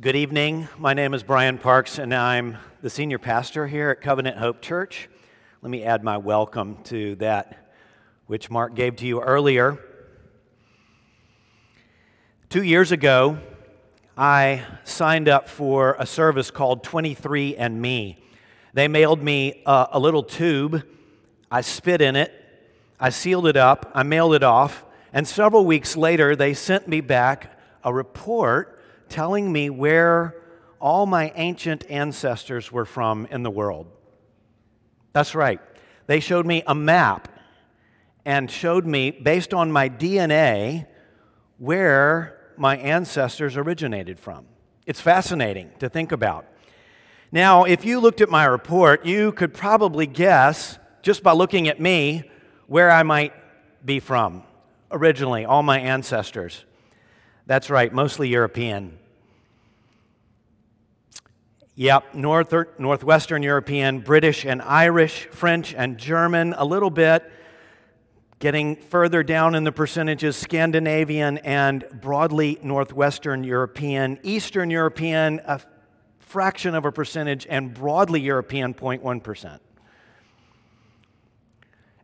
Good evening. My name is Brian Parks, and I'm the senior pastor here at Covenant Hope Church. Let me add my welcome to that which Mark gave to you earlier. Two years ago, I signed up for a service called 23andMe. They mailed me a, a little tube. I spit in it, I sealed it up, I mailed it off, and several weeks later, they sent me back a report telling me where all my ancient ancestors were from in the world. That's right. They showed me a map and showed me, based on my DNA, where my ancestors originated from. It's fascinating to think about. Now, if you looked at my report, you could probably guess, just by looking at me, where I might be from originally, all my ancestors. That's right, mostly European. Yep, North, Northwestern European, British and Irish, French and German, a little bit. Getting further down in the percentages, Scandinavian and broadly Northwestern European, Eastern European, a fraction of a percentage, and broadly European, 0.1%.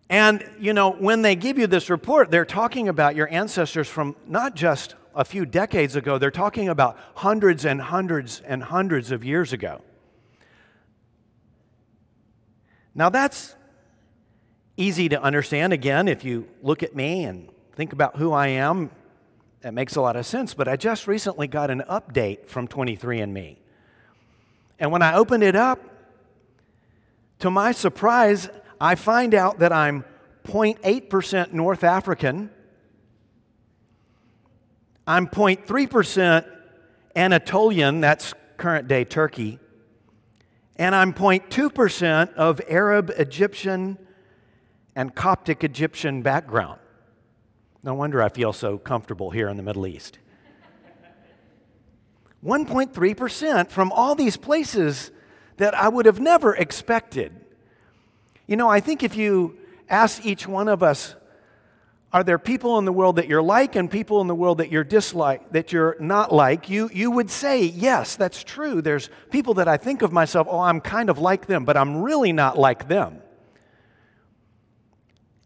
And, you know, when they give you this report, they're talking about your ancestors from not just a few decades ago, they're talking about hundreds and hundreds and hundreds of years ago. Now, that's easy to understand. Again, if you look at me and think about who I am, that makes a lot of sense. But I just recently got an update from 23andMe. And when I opened it up, to my surprise, I find out that I'm 0.8% North African, I'm 0.3% Anatolian, that's current day Turkey, and I'm 0.2% of Arab, Egyptian, and Coptic Egyptian background. No wonder I feel so comfortable here in the Middle East. 1.3% from all these places that I would have never expected. You know, I think if you ask each one of us are there people in the world that you're like and people in the world that you're dislike, that you're not like? You, you would say, yes, that's true. There's people that I think of myself, oh, I'm kind of like them, but I'm really not like them.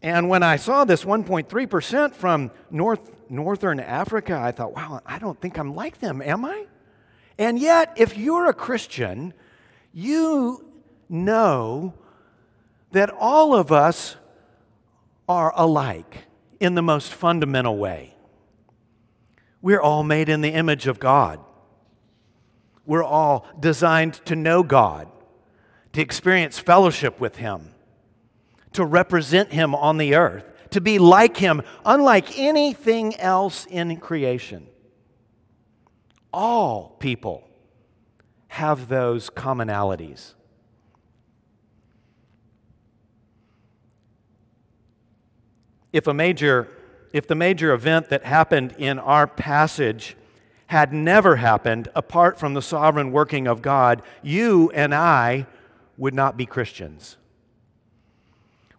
And when I saw this 1.3% from North, Northern Africa, I thought, wow, I don't think I'm like them, am I? And yet, if you're a Christian, you know that all of us are alike in the most fundamental way. We're all made in the image of God. We're all designed to know God, to experience fellowship with Him, to represent Him on the earth, to be like Him, unlike anything else in creation. All people have those commonalities. If a major if the major event that happened in our passage had never happened apart from the sovereign working of God, you and I would not be Christians.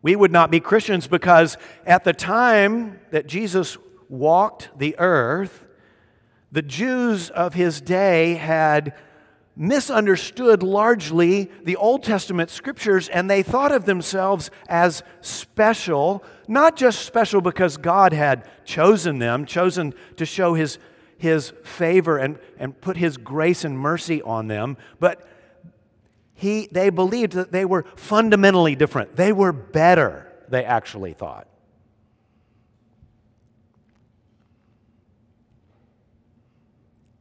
We would not be Christians because at the time that Jesus walked the earth, the Jews of his day had misunderstood largely the Old Testament scriptures and they thought of themselves as special, not just special because God had chosen them, chosen to show his, his favor and, and put his grace and mercy on them, but he, they believed that they were fundamentally different. They were better, they actually thought.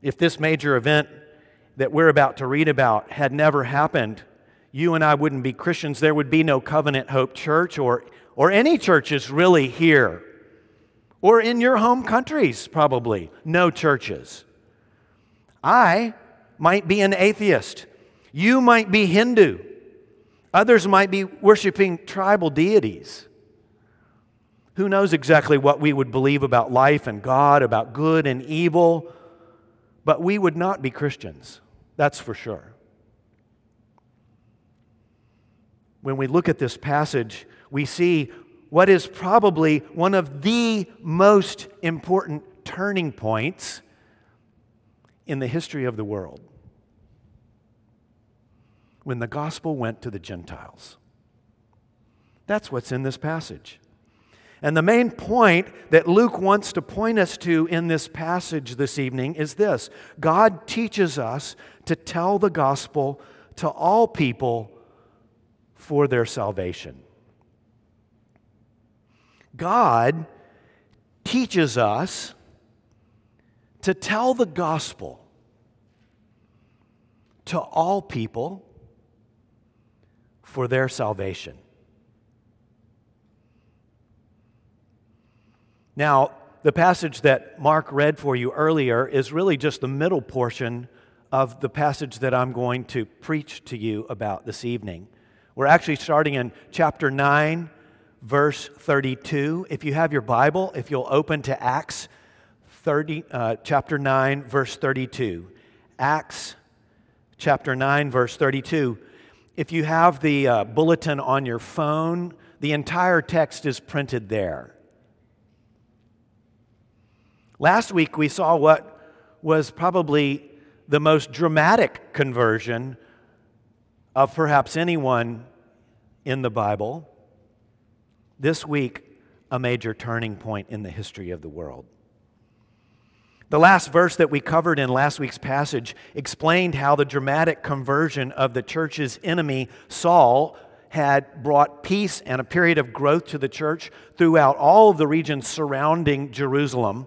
If this major event that we're about to read about had never happened, you and I wouldn't be Christians. There would be no Covenant Hope Church or, or any churches really here. Or in your home countries, probably. No churches. I might be an atheist. You might be Hindu. Others might be worshiping tribal deities. Who knows exactly what we would believe about life and God, about good and evil, but we would not be Christians. That's for sure. When we look at this passage, we see what is probably one of the most important turning points in the history of the world when the gospel went to the Gentiles. That's what's in this passage. And the main point that Luke wants to point us to in this passage this evening is this God teaches us to tell the gospel to all people for their salvation. God teaches us to tell the gospel to all people for their salvation. Now, the passage that Mark read for you earlier is really just the middle portion of the passage that I'm going to preach to you about this evening. We're actually starting in chapter 9, verse 32. If you have your Bible, if you'll open to Acts 30, uh, chapter 9, verse 32. Acts chapter 9, verse 32. If you have the uh, bulletin on your phone, the entire text is printed there. Last week we saw what was probably the most dramatic conversion of perhaps anyone in the Bible. This week, a major turning point in the history of the world. The last verse that we covered in last week's passage explained how the dramatic conversion of the church's enemy, Saul, had brought peace and a period of growth to the church throughout all of the regions surrounding Jerusalem.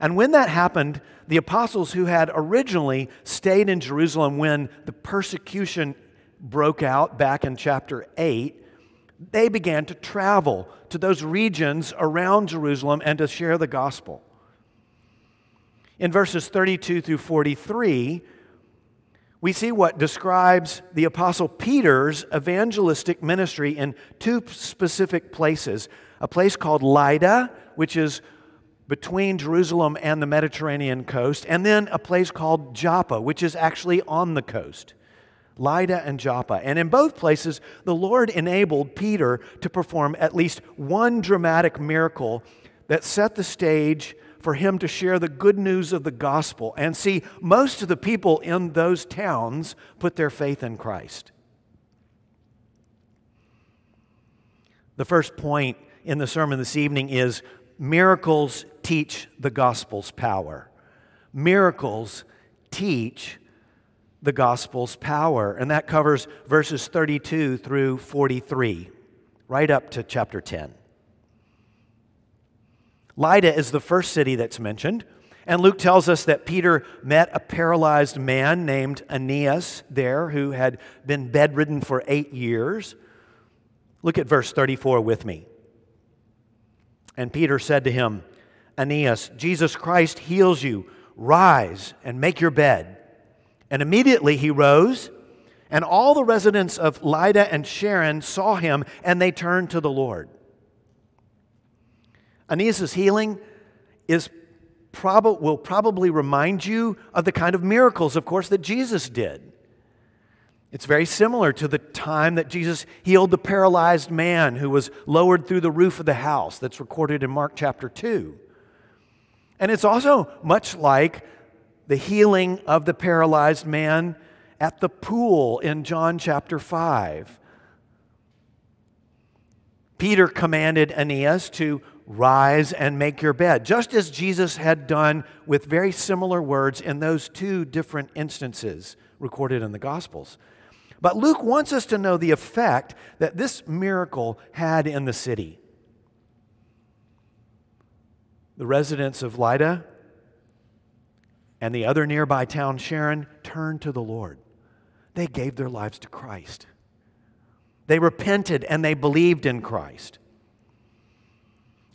And when that happened, the apostles who had originally stayed in Jerusalem when the persecution broke out back in chapter 8, they began to travel to those regions around Jerusalem and to share the gospel. In verses 32 through 43, we see what describes the Apostle Peter's evangelistic ministry in two specific places a place called Lydda, which is between Jerusalem and the Mediterranean coast, and then a place called Joppa, which is actually on the coast. Lydda and Joppa. And in both places, the Lord enabled Peter to perform at least one dramatic miracle that set the stage for him to share the good news of the gospel. And see, most of the people in those towns put their faith in Christ. The first point in the sermon this evening is miracles teach the gospel's power. Miracles teach the gospel's power. And that covers verses 32 through 43, right up to chapter 10. Lydda is the first city that's mentioned. And Luke tells us that Peter met a paralyzed man named Aeneas there who had been bedridden for eight years. Look at verse 34 with me. And Peter said to him, Aeneas, Jesus Christ heals you. Rise and make your bed. And immediately he rose, and all the residents of Lydda and Sharon saw him, and they turned to the Lord. Aeneas' healing is prob- will probably remind you of the kind of miracles, of course, that Jesus did. It's very similar to the time that Jesus healed the paralyzed man who was lowered through the roof of the house, that's recorded in Mark chapter 2. And it's also much like the healing of the paralyzed man at the pool in John chapter 5. Peter commanded Aeneas to rise and make your bed, just as Jesus had done with very similar words in those two different instances recorded in the Gospels. But Luke wants us to know the effect that this miracle had in the city. The residents of Lydda and the other nearby town, Sharon, turned to the Lord. They gave their lives to Christ. They repented and they believed in Christ.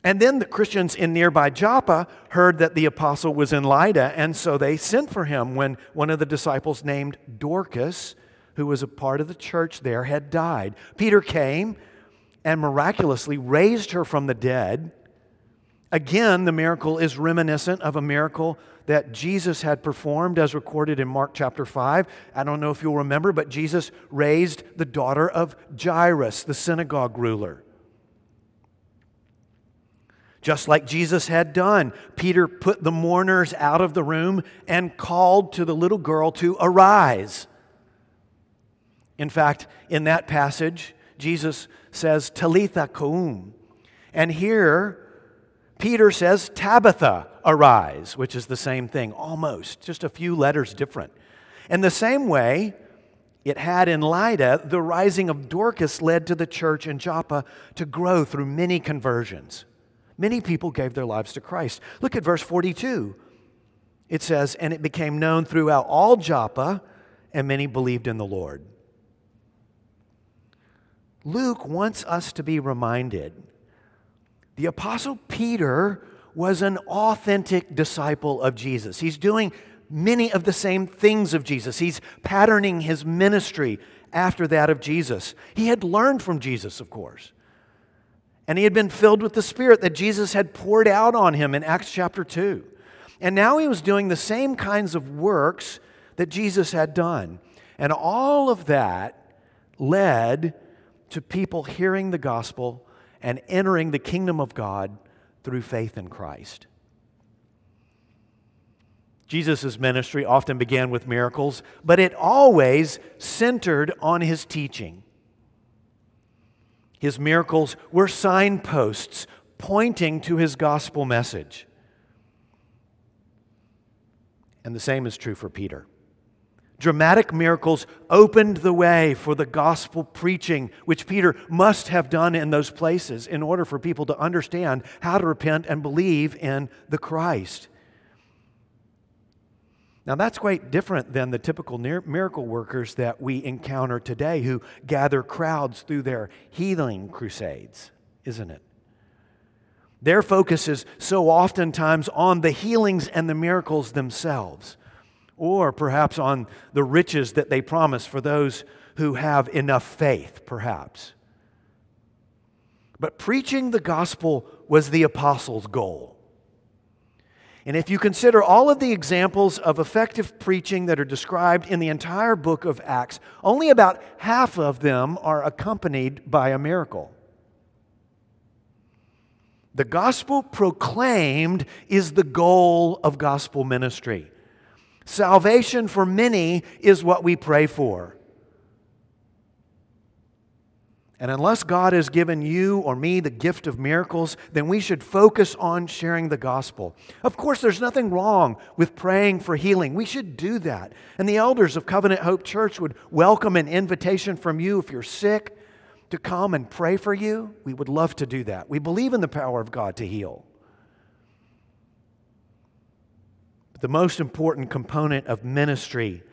And then the Christians in nearby Joppa heard that the apostle was in Lydda, and so they sent for him when one of the disciples named Dorcas, who was a part of the church there, had died. Peter came and miraculously raised her from the dead. Again, the miracle is reminiscent of a miracle that Jesus had performed as recorded in Mark chapter 5. I don't know if you'll remember, but Jesus raised the daughter of Jairus, the synagogue ruler. Just like Jesus had done, Peter put the mourners out of the room and called to the little girl to arise. In fact, in that passage, Jesus says, Talitha koum. And here, Peter says, Tabitha, arise, which is the same thing, almost, just a few letters different. In the same way, it had in Lydda, the rising of Dorcas led to the church in Joppa to grow through many conversions. Many people gave their lives to Christ. Look at verse 42. It says, And it became known throughout all Joppa, and many believed in the Lord. Luke wants us to be reminded the Apostle Peter was an authentic disciple of Jesus. He's doing many of the same things of Jesus, he's patterning his ministry after that of Jesus. He had learned from Jesus, of course. And he had been filled with the Spirit that Jesus had poured out on him in Acts chapter 2. And now he was doing the same kinds of works that Jesus had done. And all of that led to people hearing the gospel and entering the kingdom of God through faith in Christ. Jesus' ministry often began with miracles, but it always centered on his teaching. His miracles were signposts pointing to his gospel message. And the same is true for Peter. Dramatic miracles opened the way for the gospel preaching, which Peter must have done in those places in order for people to understand how to repent and believe in the Christ. Now, that's quite different than the typical miracle workers that we encounter today who gather crowds through their healing crusades, isn't it? Their focus is so oftentimes on the healings and the miracles themselves, or perhaps on the riches that they promise for those who have enough faith, perhaps. But preaching the gospel was the apostles' goal. And if you consider all of the examples of effective preaching that are described in the entire book of Acts, only about half of them are accompanied by a miracle. The gospel proclaimed is the goal of gospel ministry. Salvation for many is what we pray for. And unless God has given you or me the gift of miracles, then we should focus on sharing the gospel. Of course, there's nothing wrong with praying for healing. We should do that. And the elders of Covenant Hope Church would welcome an invitation from you if you're sick to come and pray for you. We would love to do that. We believe in the power of God to heal. But the most important component of ministry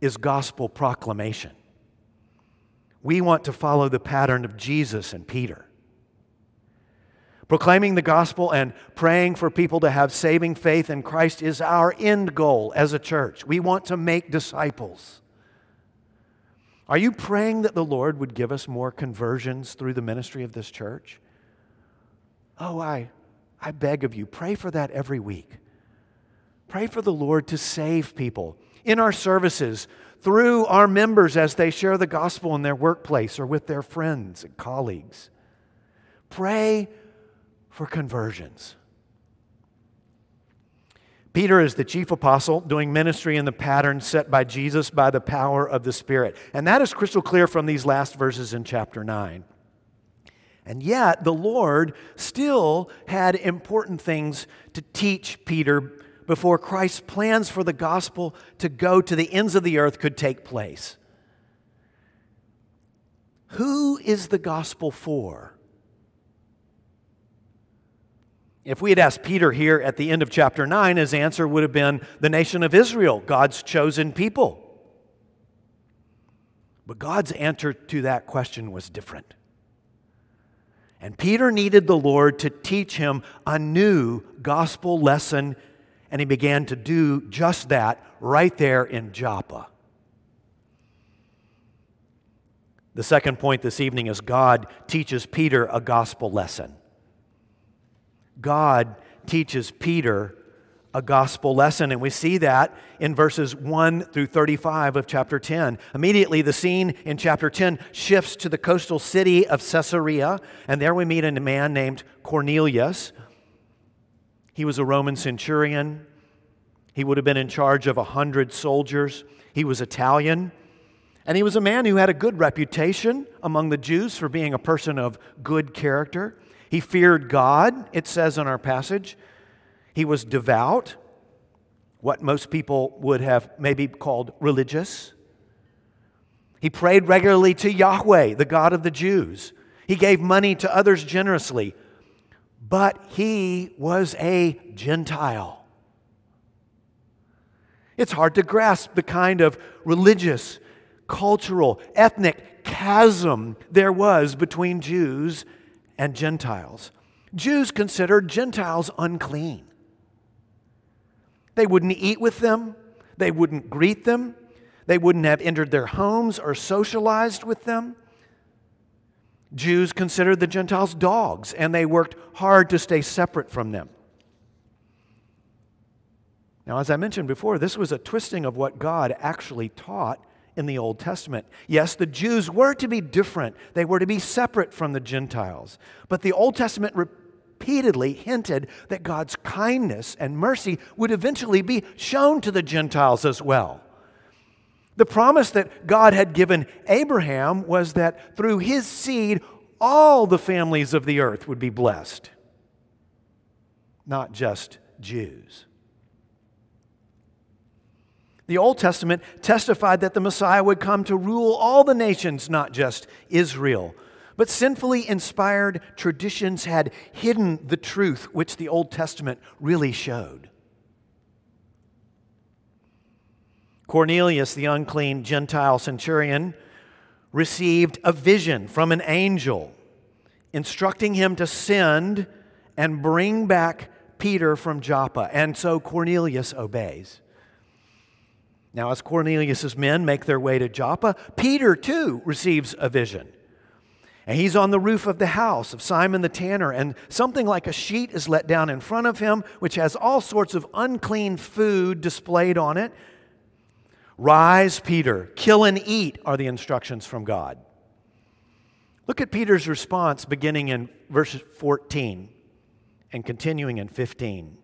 is gospel proclamation. We want to follow the pattern of Jesus and Peter. Proclaiming the gospel and praying for people to have saving faith in Christ is our end goal as a church. We want to make disciples. Are you praying that the Lord would give us more conversions through the ministry of this church? Oh, I, I beg of you, pray for that every week. Pray for the Lord to save people in our services through our members as they share the gospel in their workplace or with their friends and colleagues. Pray for conversions. Peter is the chief apostle doing ministry in the pattern set by Jesus by the power of the Spirit. And that is crystal clear from these last verses in chapter 9. And yet, the Lord still had important things to teach Peter before Christ's plans for the gospel to go to the ends of the earth could take place. Who is the gospel for? If we had asked Peter here at the end of chapter 9, his answer would have been the nation of Israel, God's chosen people. But God's answer to that question was different. And Peter needed the Lord to teach him a new gospel lesson and he began to do just that right there in Joppa. The second point this evening is God teaches Peter a gospel lesson. God teaches Peter a gospel lesson, and we see that in verses 1 through 35 of chapter 10. Immediately, the scene in chapter 10 shifts to the coastal city of Caesarea, and there we meet a man named Cornelius He was a Roman centurion. He would have been in charge of a hundred soldiers. He was Italian. And he was a man who had a good reputation among the Jews for being a person of good character. He feared God, it says in our passage. He was devout, what most people would have maybe called religious. He prayed regularly to Yahweh, the God of the Jews. He gave money to others generously. But he was a Gentile. It's hard to grasp the kind of religious, cultural, ethnic chasm there was between Jews and Gentiles. Jews considered Gentiles unclean. They wouldn't eat with them, they wouldn't greet them, they wouldn't have entered their homes or socialized with them. Jews considered the Gentiles dogs, and they worked hard to stay separate from them. Now, as I mentioned before, this was a twisting of what God actually taught in the Old Testament. Yes, the Jews were to be different, they were to be separate from the Gentiles. But the Old Testament repeatedly hinted that God's kindness and mercy would eventually be shown to the Gentiles as well. The promise that God had given Abraham was that through his seed, all the families of the earth would be blessed, not just Jews. The Old Testament testified that the Messiah would come to rule all the nations, not just Israel. But sinfully inspired traditions had hidden the truth which the Old Testament really showed. Cornelius, the unclean Gentile centurion, received a vision from an angel instructing him to send and bring back Peter from Joppa. And so Cornelius obeys. Now, as Cornelius' men make their way to Joppa, Peter too receives a vision. And he's on the roof of the house of Simon the tanner, and something like a sheet is let down in front of him, which has all sorts of unclean food displayed on it. Rise, Peter, kill and eat are the instructions from God. Look at Peter's response beginning in verse 14 and continuing in 15.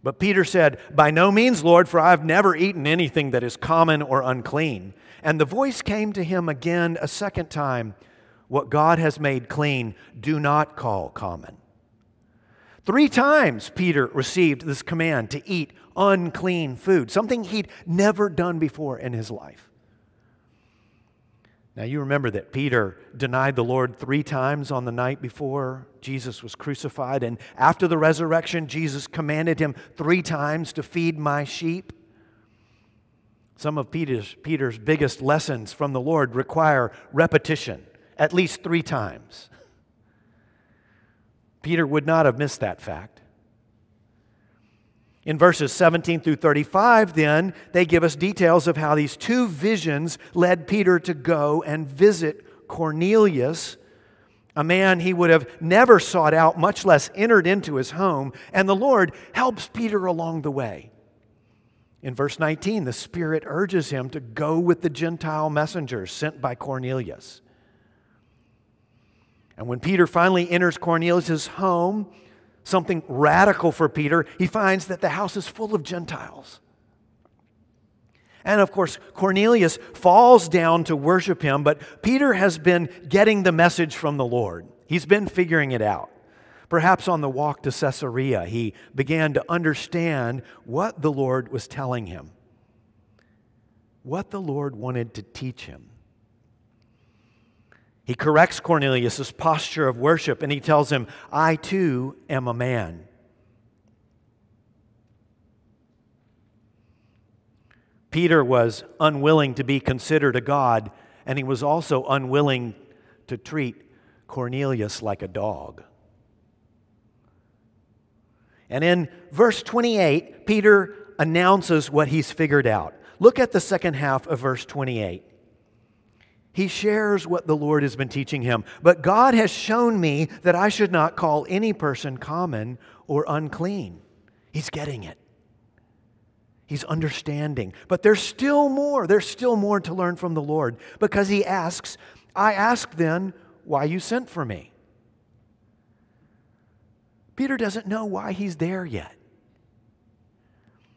But Peter said, By no means, Lord, for I have never eaten anything that is common or unclean. And the voice came to him again a second time What God has made clean, do not call common. Three times Peter received this command to eat unclean food, something he'd never done before in his life. Now, you remember that Peter denied the Lord three times on the night before Jesus was crucified. And after the resurrection, Jesus commanded him three times to feed my sheep. Some of Peter's, Peter's biggest lessons from the Lord require repetition, at least three times. Peter would not have missed that fact. In verses 17 through 35, then, they give us details of how these two visions led Peter to go and visit Cornelius, a man he would have never sought out, much less entered into his home. And the Lord helps Peter along the way. In verse 19, the Spirit urges him to go with the Gentile messengers sent by Cornelius. And when Peter finally enters Cornelius' home, something radical for Peter, he finds that the house is full of Gentiles. And of course, Cornelius falls down to worship him, but Peter has been getting the message from the Lord. He's been figuring it out. Perhaps on the walk to Caesarea, he began to understand what the Lord was telling him, what the Lord wanted to teach him. He corrects Cornelius' posture of worship and he tells him, I too am a man. Peter was unwilling to be considered a God, and he was also unwilling to treat Cornelius like a dog. And in verse 28, Peter announces what he's figured out. Look at the second half of verse 28. He shares what the Lord has been teaching him. But God has shown me that I should not call any person common or unclean. He's getting it. He's understanding. But there's still more. There's still more to learn from the Lord because he asks, I ask then why you sent for me. Peter doesn't know why he's there yet.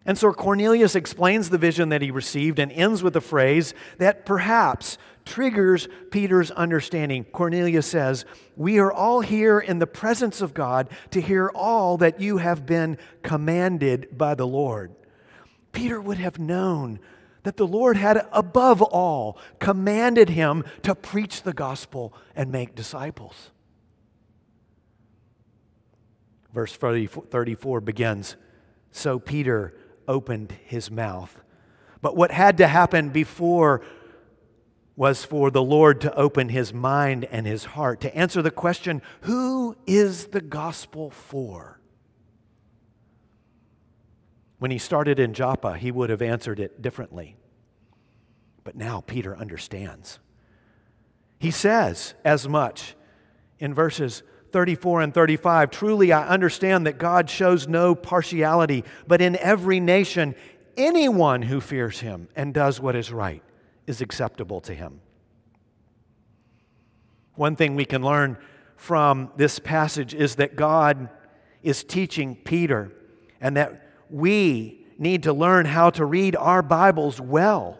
And so Cornelius explains the vision that he received and ends with a phrase that perhaps triggers Peter's understanding. Cornelius says, We are all here in the presence of God to hear all that you have been commanded by the Lord. Peter would have known that the Lord had, above all, commanded him to preach the gospel and make disciples. Verse 34 begins So Peter opened his mouth. But what had to happen before was for the Lord to open his mind and his heart to answer the question who is the gospel for? When he started in Joppa, he would have answered it differently. But now Peter understands. He says as much in verses 34 and 35 Truly, I understand that God shows no partiality, but in every nation, anyone who fears him and does what is right is acceptable to him. One thing we can learn from this passage is that God is teaching Peter and that we need to learn how to read our Bibles well.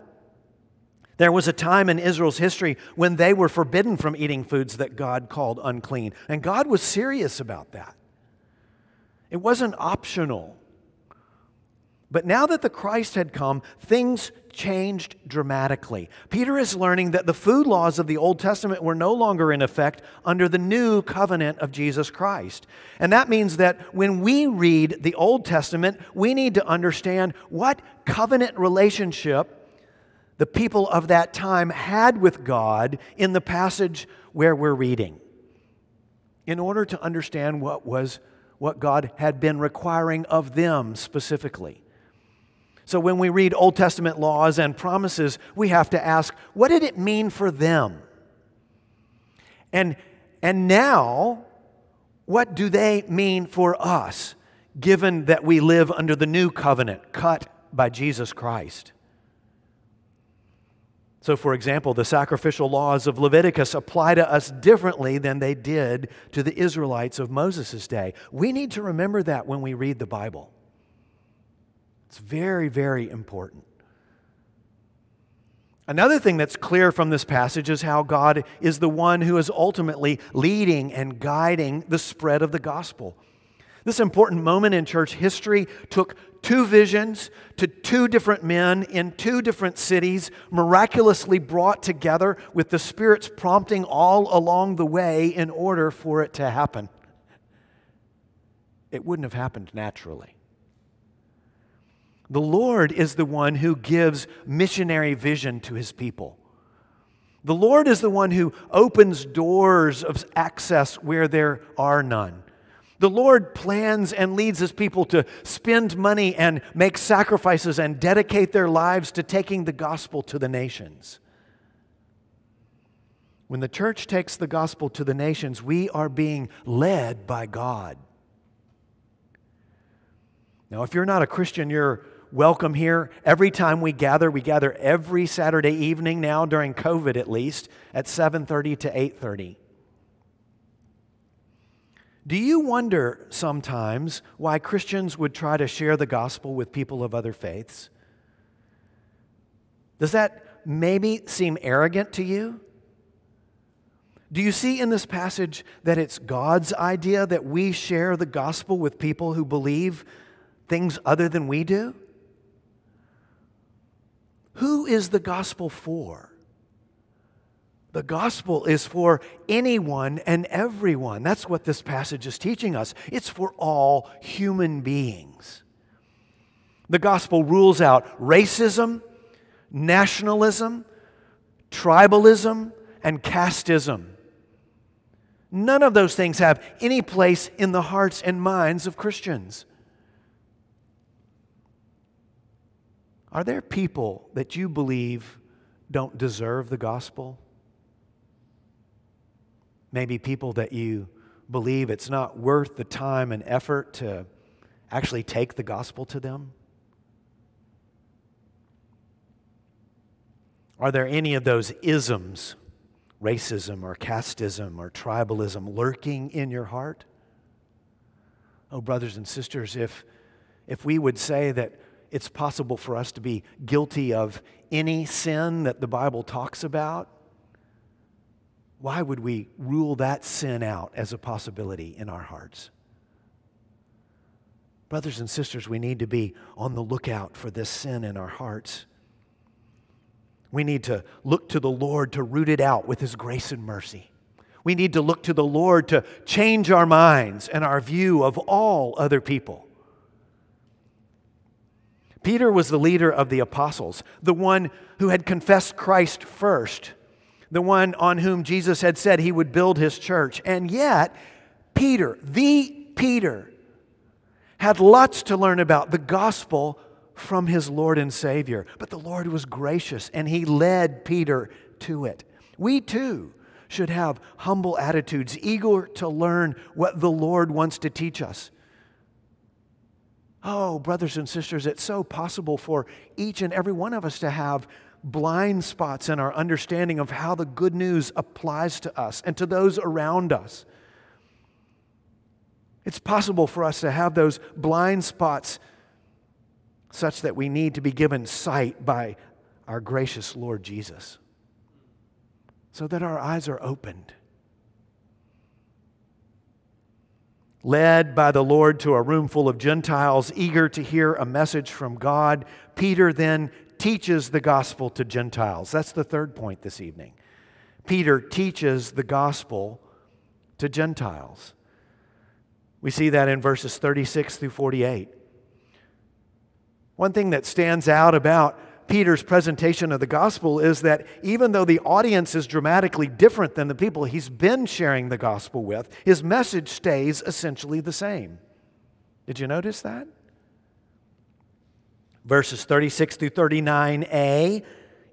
There was a time in Israel's history when they were forbidden from eating foods that God called unclean. And God was serious about that. It wasn't optional. But now that the Christ had come, things changed dramatically. Peter is learning that the food laws of the Old Testament were no longer in effect under the new covenant of Jesus Christ. And that means that when we read the Old Testament, we need to understand what covenant relationship the people of that time had with God in the passage where we're reading in order to understand what was what God had been requiring of them specifically. So when we read Old Testament laws and promises, we have to ask, what did it mean for them? And and now what do they mean for us given that we live under the new covenant cut by Jesus Christ? So, for example, the sacrificial laws of Leviticus apply to us differently than they did to the Israelites of Moses' day. We need to remember that when we read the Bible. It's very, very important. Another thing that's clear from this passage is how God is the one who is ultimately leading and guiding the spread of the gospel. This important moment in church history took two visions to two different men in two different cities, miraculously brought together with the Spirit's prompting all along the way in order for it to happen. It wouldn't have happened naturally. The Lord is the one who gives missionary vision to his people. The Lord is the one who opens doors of access where there are none. The Lord plans and leads his people to spend money and make sacrifices and dedicate their lives to taking the gospel to the nations. When the church takes the gospel to the nations, we are being led by God. Now, if you're not a Christian, you're welcome here. Every time we gather, we gather every Saturday evening now during COVID at least at 7:30 to 8:30. Do you wonder sometimes why Christians would try to share the gospel with people of other faiths? Does that maybe seem arrogant to you? Do you see in this passage that it's God's idea that we share the gospel with people who believe things other than we do? Who is the gospel for? The gospel is for anyone and everyone. That's what this passage is teaching us. It's for all human beings. The gospel rules out racism, nationalism, tribalism, and casteism. None of those things have any place in the hearts and minds of Christians. Are there people that you believe don't deserve the gospel? maybe people that you believe it's not worth the time and effort to actually take the gospel to them? Are there any of those isms, racism or casteism or tribalism, lurking in your heart? Oh, brothers and sisters, if, if we would say that it's possible for us to be guilty of any sin that the Bible talks about, why would we rule that sin out as a possibility in our hearts? Brothers and sisters, we need to be on the lookout for this sin in our hearts. We need to look to the Lord to root it out with His grace and mercy. We need to look to the Lord to change our minds and our view of all other people. Peter was the leader of the apostles, the one who had confessed Christ first the one on whom Jesus had said he would build his church. And yet, Peter, the Peter, had lots to learn about the gospel from his Lord and Savior. But the Lord was gracious and he led Peter to it. We too should have humble attitudes, eager to learn what the Lord wants to teach us. Oh, brothers and sisters, it's so possible for each and every one of us to have blind spots in our understanding of how the good news applies to us and to those around us. It's possible for us to have those blind spots such that we need to be given sight by our gracious Lord Jesus so that our eyes are opened. Led by the Lord to a room full of Gentiles eager to hear a message from God, Peter then teaches the gospel to Gentiles. That's the third point this evening. Peter teaches the gospel to Gentiles. We see that in verses 36 through 48. One thing that stands out about Peter's presentation of the gospel is that even though the audience is dramatically different than the people he's been sharing the gospel with, his message stays essentially the same. Did you notice that? Verses 36 through 39a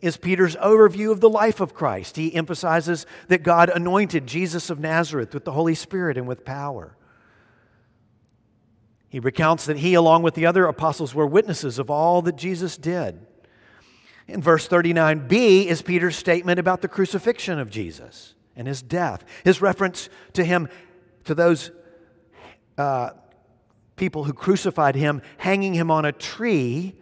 is Peter's overview of the life of Christ. He emphasizes that God anointed Jesus of Nazareth with the Holy Spirit and with power. He recounts that he, along with the other apostles, were witnesses of all that Jesus did. In verse 39b is Peter's statement about the crucifixion of Jesus and his death. His reference to him, to those uh, people who crucified him, hanging him on a tree,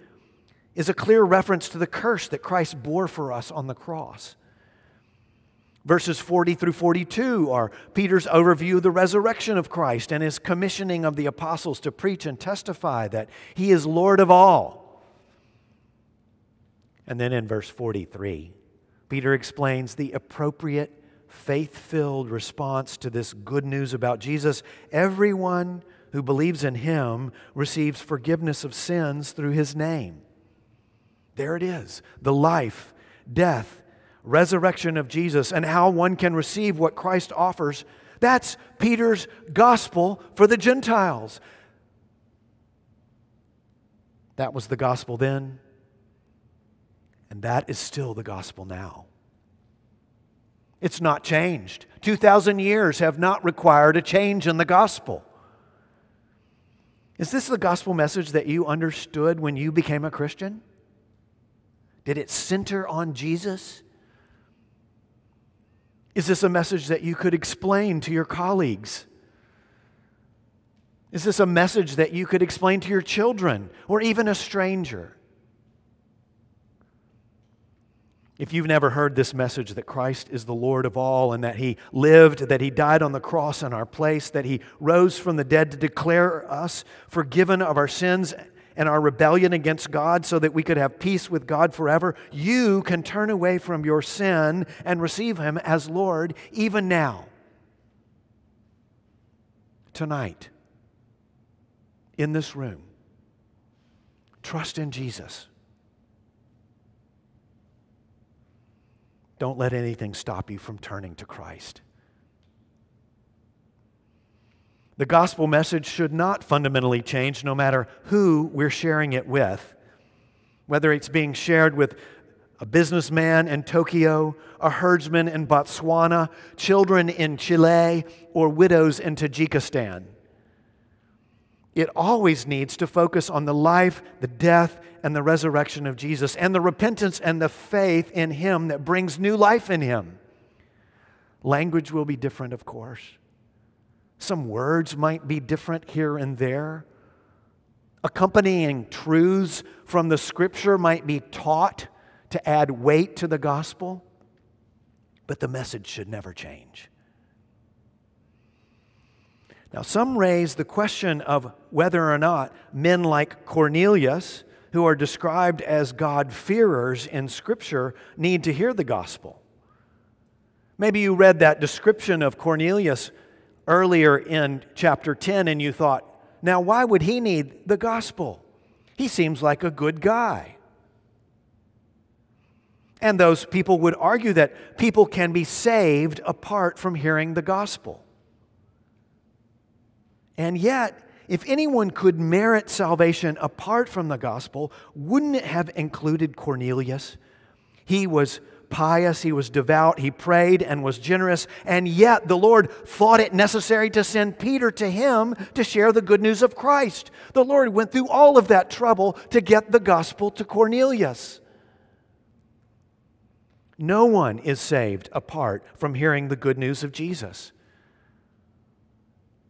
is a clear reference to the curse that Christ bore for us on the cross. Verses 40 through 42 are Peter's overview of the resurrection of Christ and his commissioning of the apostles to preach and testify that he is Lord of all. And then in verse 43, Peter explains the appropriate, faith filled response to this good news about Jesus. Everyone who believes in him receives forgiveness of sins through his name. There it is the life, death, resurrection of Jesus, and how one can receive what Christ offers. That's Peter's gospel for the Gentiles. That was the gospel then, and that is still the gospel now. It's not changed. 2,000 years have not required a change in the gospel. Is this the gospel message that you understood when you became a Christian? Did it center on Jesus? Is this a message that you could explain to your colleagues? Is this a message that you could explain to your children or even a stranger? If you've never heard this message that Christ is the Lord of all and that He lived, that He died on the cross in our place, that He rose from the dead to declare us forgiven of our sins and our rebellion against God so that we could have peace with God forever, you can turn away from your sin and receive Him as Lord even now. Tonight, in this room, trust in Jesus. Don't let anything stop you from turning to Christ. The gospel message should not fundamentally change no matter who we're sharing it with. Whether it's being shared with a businessman in Tokyo, a herdsman in Botswana, children in Chile, or widows in Tajikistan. It always needs to focus on the life, the death, and the resurrection of Jesus, and the repentance and the faith in Him that brings new life in Him. Language will be different, of course. Some words might be different here and there. Accompanying truths from the scripture might be taught to add weight to the gospel, but the message should never change. Now, some raise the question of whether or not men like Cornelius, who are described as God-fearers in Scripture, need to hear the gospel. Maybe you read that description of Cornelius earlier in chapter 10 and you thought, now why would he need the gospel? He seems like a good guy. And those people would argue that people can be saved apart from hearing the gospel. And yet, if anyone could merit salvation apart from the gospel, wouldn't it have included Cornelius? He was pious, he was devout, he prayed and was generous, and yet the Lord thought it necessary to send Peter to him to share the good news of Christ. The Lord went through all of that trouble to get the gospel to Cornelius. No one is saved apart from hearing the good news of Jesus.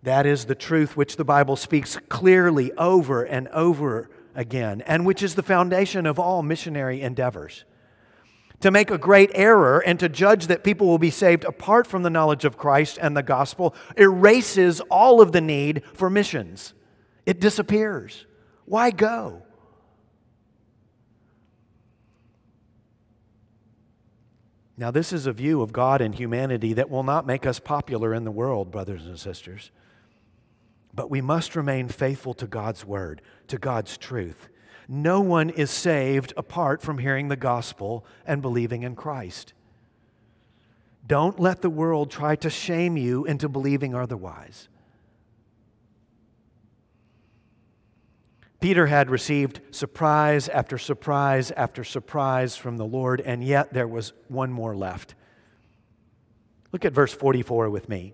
That is the truth which the Bible speaks clearly over and over again, and which is the foundation of all missionary endeavors. To make a great error and to judge that people will be saved apart from the knowledge of Christ and the gospel erases all of the need for missions. It disappears. Why go? Now, this is a view of God and humanity that will not make us popular in the world, brothers and sisters. But we must remain faithful to God's word, to God's truth. No one is saved apart from hearing the gospel and believing in Christ. Don't let the world try to shame you into believing otherwise. Peter had received surprise after surprise after surprise from the Lord, and yet there was one more left. Look at verse 44 with me.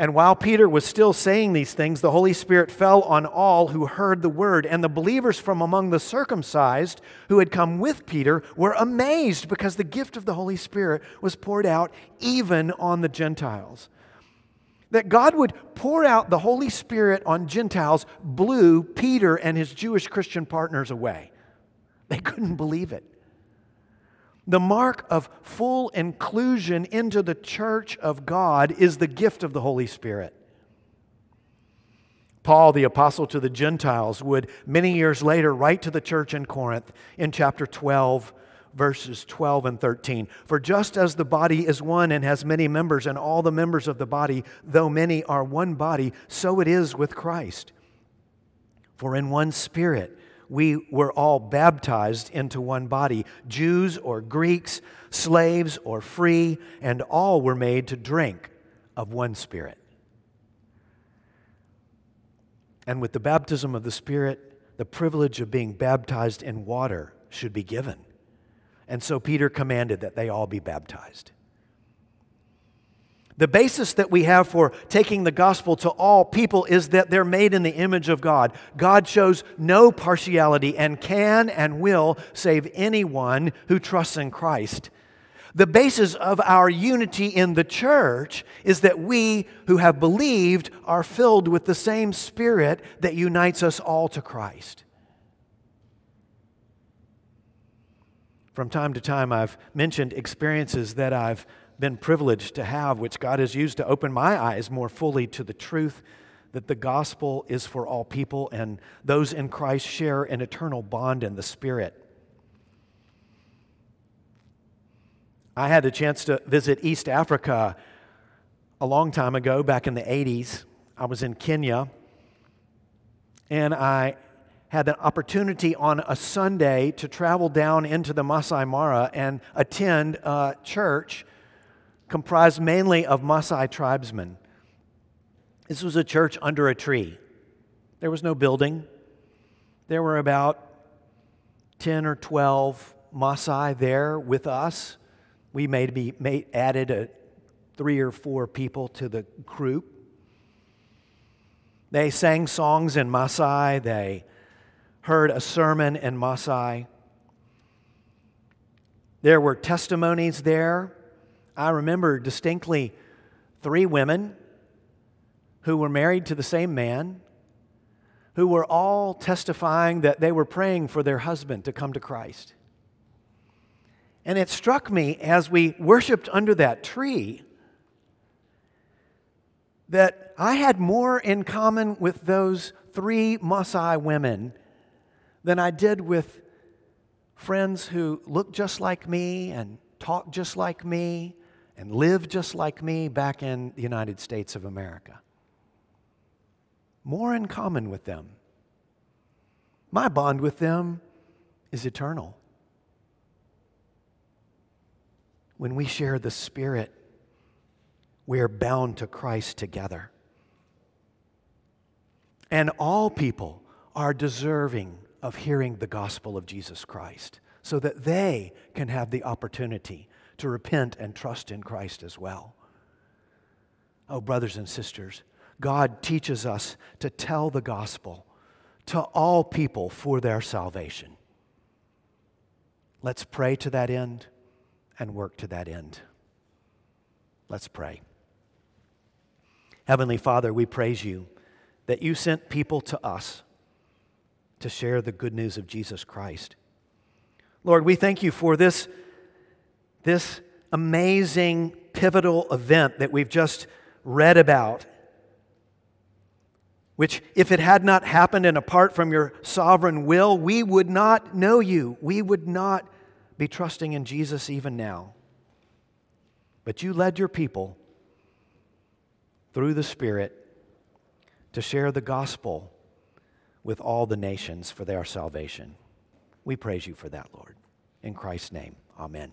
And while Peter was still saying these things, the Holy Spirit fell on all who heard the word. And the believers from among the circumcised who had come with Peter were amazed because the gift of the Holy Spirit was poured out even on the Gentiles. That God would pour out the Holy Spirit on Gentiles blew Peter and his Jewish Christian partners away. They couldn't believe it. The mark of full inclusion into the church of God is the gift of the Holy Spirit. Paul, the apostle to the Gentiles, would many years later write to the church in Corinth in chapter 12 verses 12 and 13. For just as the body is one and has many members, and all the members of the body, though many, are one body, so it is with Christ. For in one spirit we were all baptized into one body, Jews or Greeks, slaves or free, and all were made to drink of one spirit. And with the baptism of the Spirit, the privilege of being baptized in water should be given. And so Peter commanded that they all be baptized. The basis that we have for taking the gospel to all people is that they're made in the image of God. God shows no partiality and can and will save anyone who trusts in Christ. The basis of our unity in the church is that we who have believed are filled with the same spirit that unites us all to Christ. From time to time, I've mentioned experiences that I've been privileged to have, which God has used to open my eyes more fully to the truth that the gospel is for all people and those in Christ share an eternal bond in the Spirit. I had a chance to visit East Africa a long time ago, back in the 80s. I was in Kenya, and I had an opportunity on a Sunday to travel down into the Masai Mara and attend a church comprised mainly of Masai tribesmen. This was a church under a tree. There was no building. There were about 10 or 12 Masai there with us. We maybe may, added a, three or four people to the group. They sang songs in Masai. They heard a sermon in Masai. There were testimonies there. I remember distinctly three women who were married to the same man, who were all testifying that they were praying for their husband to come to Christ. And it struck me as we worshiped under that tree that I had more in common with those three Maasai women than I did with friends who looked just like me and talked just like me and live just like me back in the United States of America. More in common with them. My bond with them is eternal. When we share the Spirit, we are bound to Christ together. And all people are deserving of hearing the gospel of Jesus Christ so that they can have the opportunity to repent and trust in Christ as well. Oh, brothers and sisters, God teaches us to tell the gospel to all people for their salvation. Let's pray to that end and work to that end. Let's pray. Heavenly Father, we praise you that you sent people to us to share the good news of Jesus Christ. Lord, we thank you for this, this amazing, pivotal event that we've just read about, which, if it had not happened and apart from your sovereign will, we would not know you. We would not be trusting in Jesus even now. But you led your people through the Spirit to share the gospel with all the nations for their salvation. We praise you for that, Lord. In Christ's name, amen.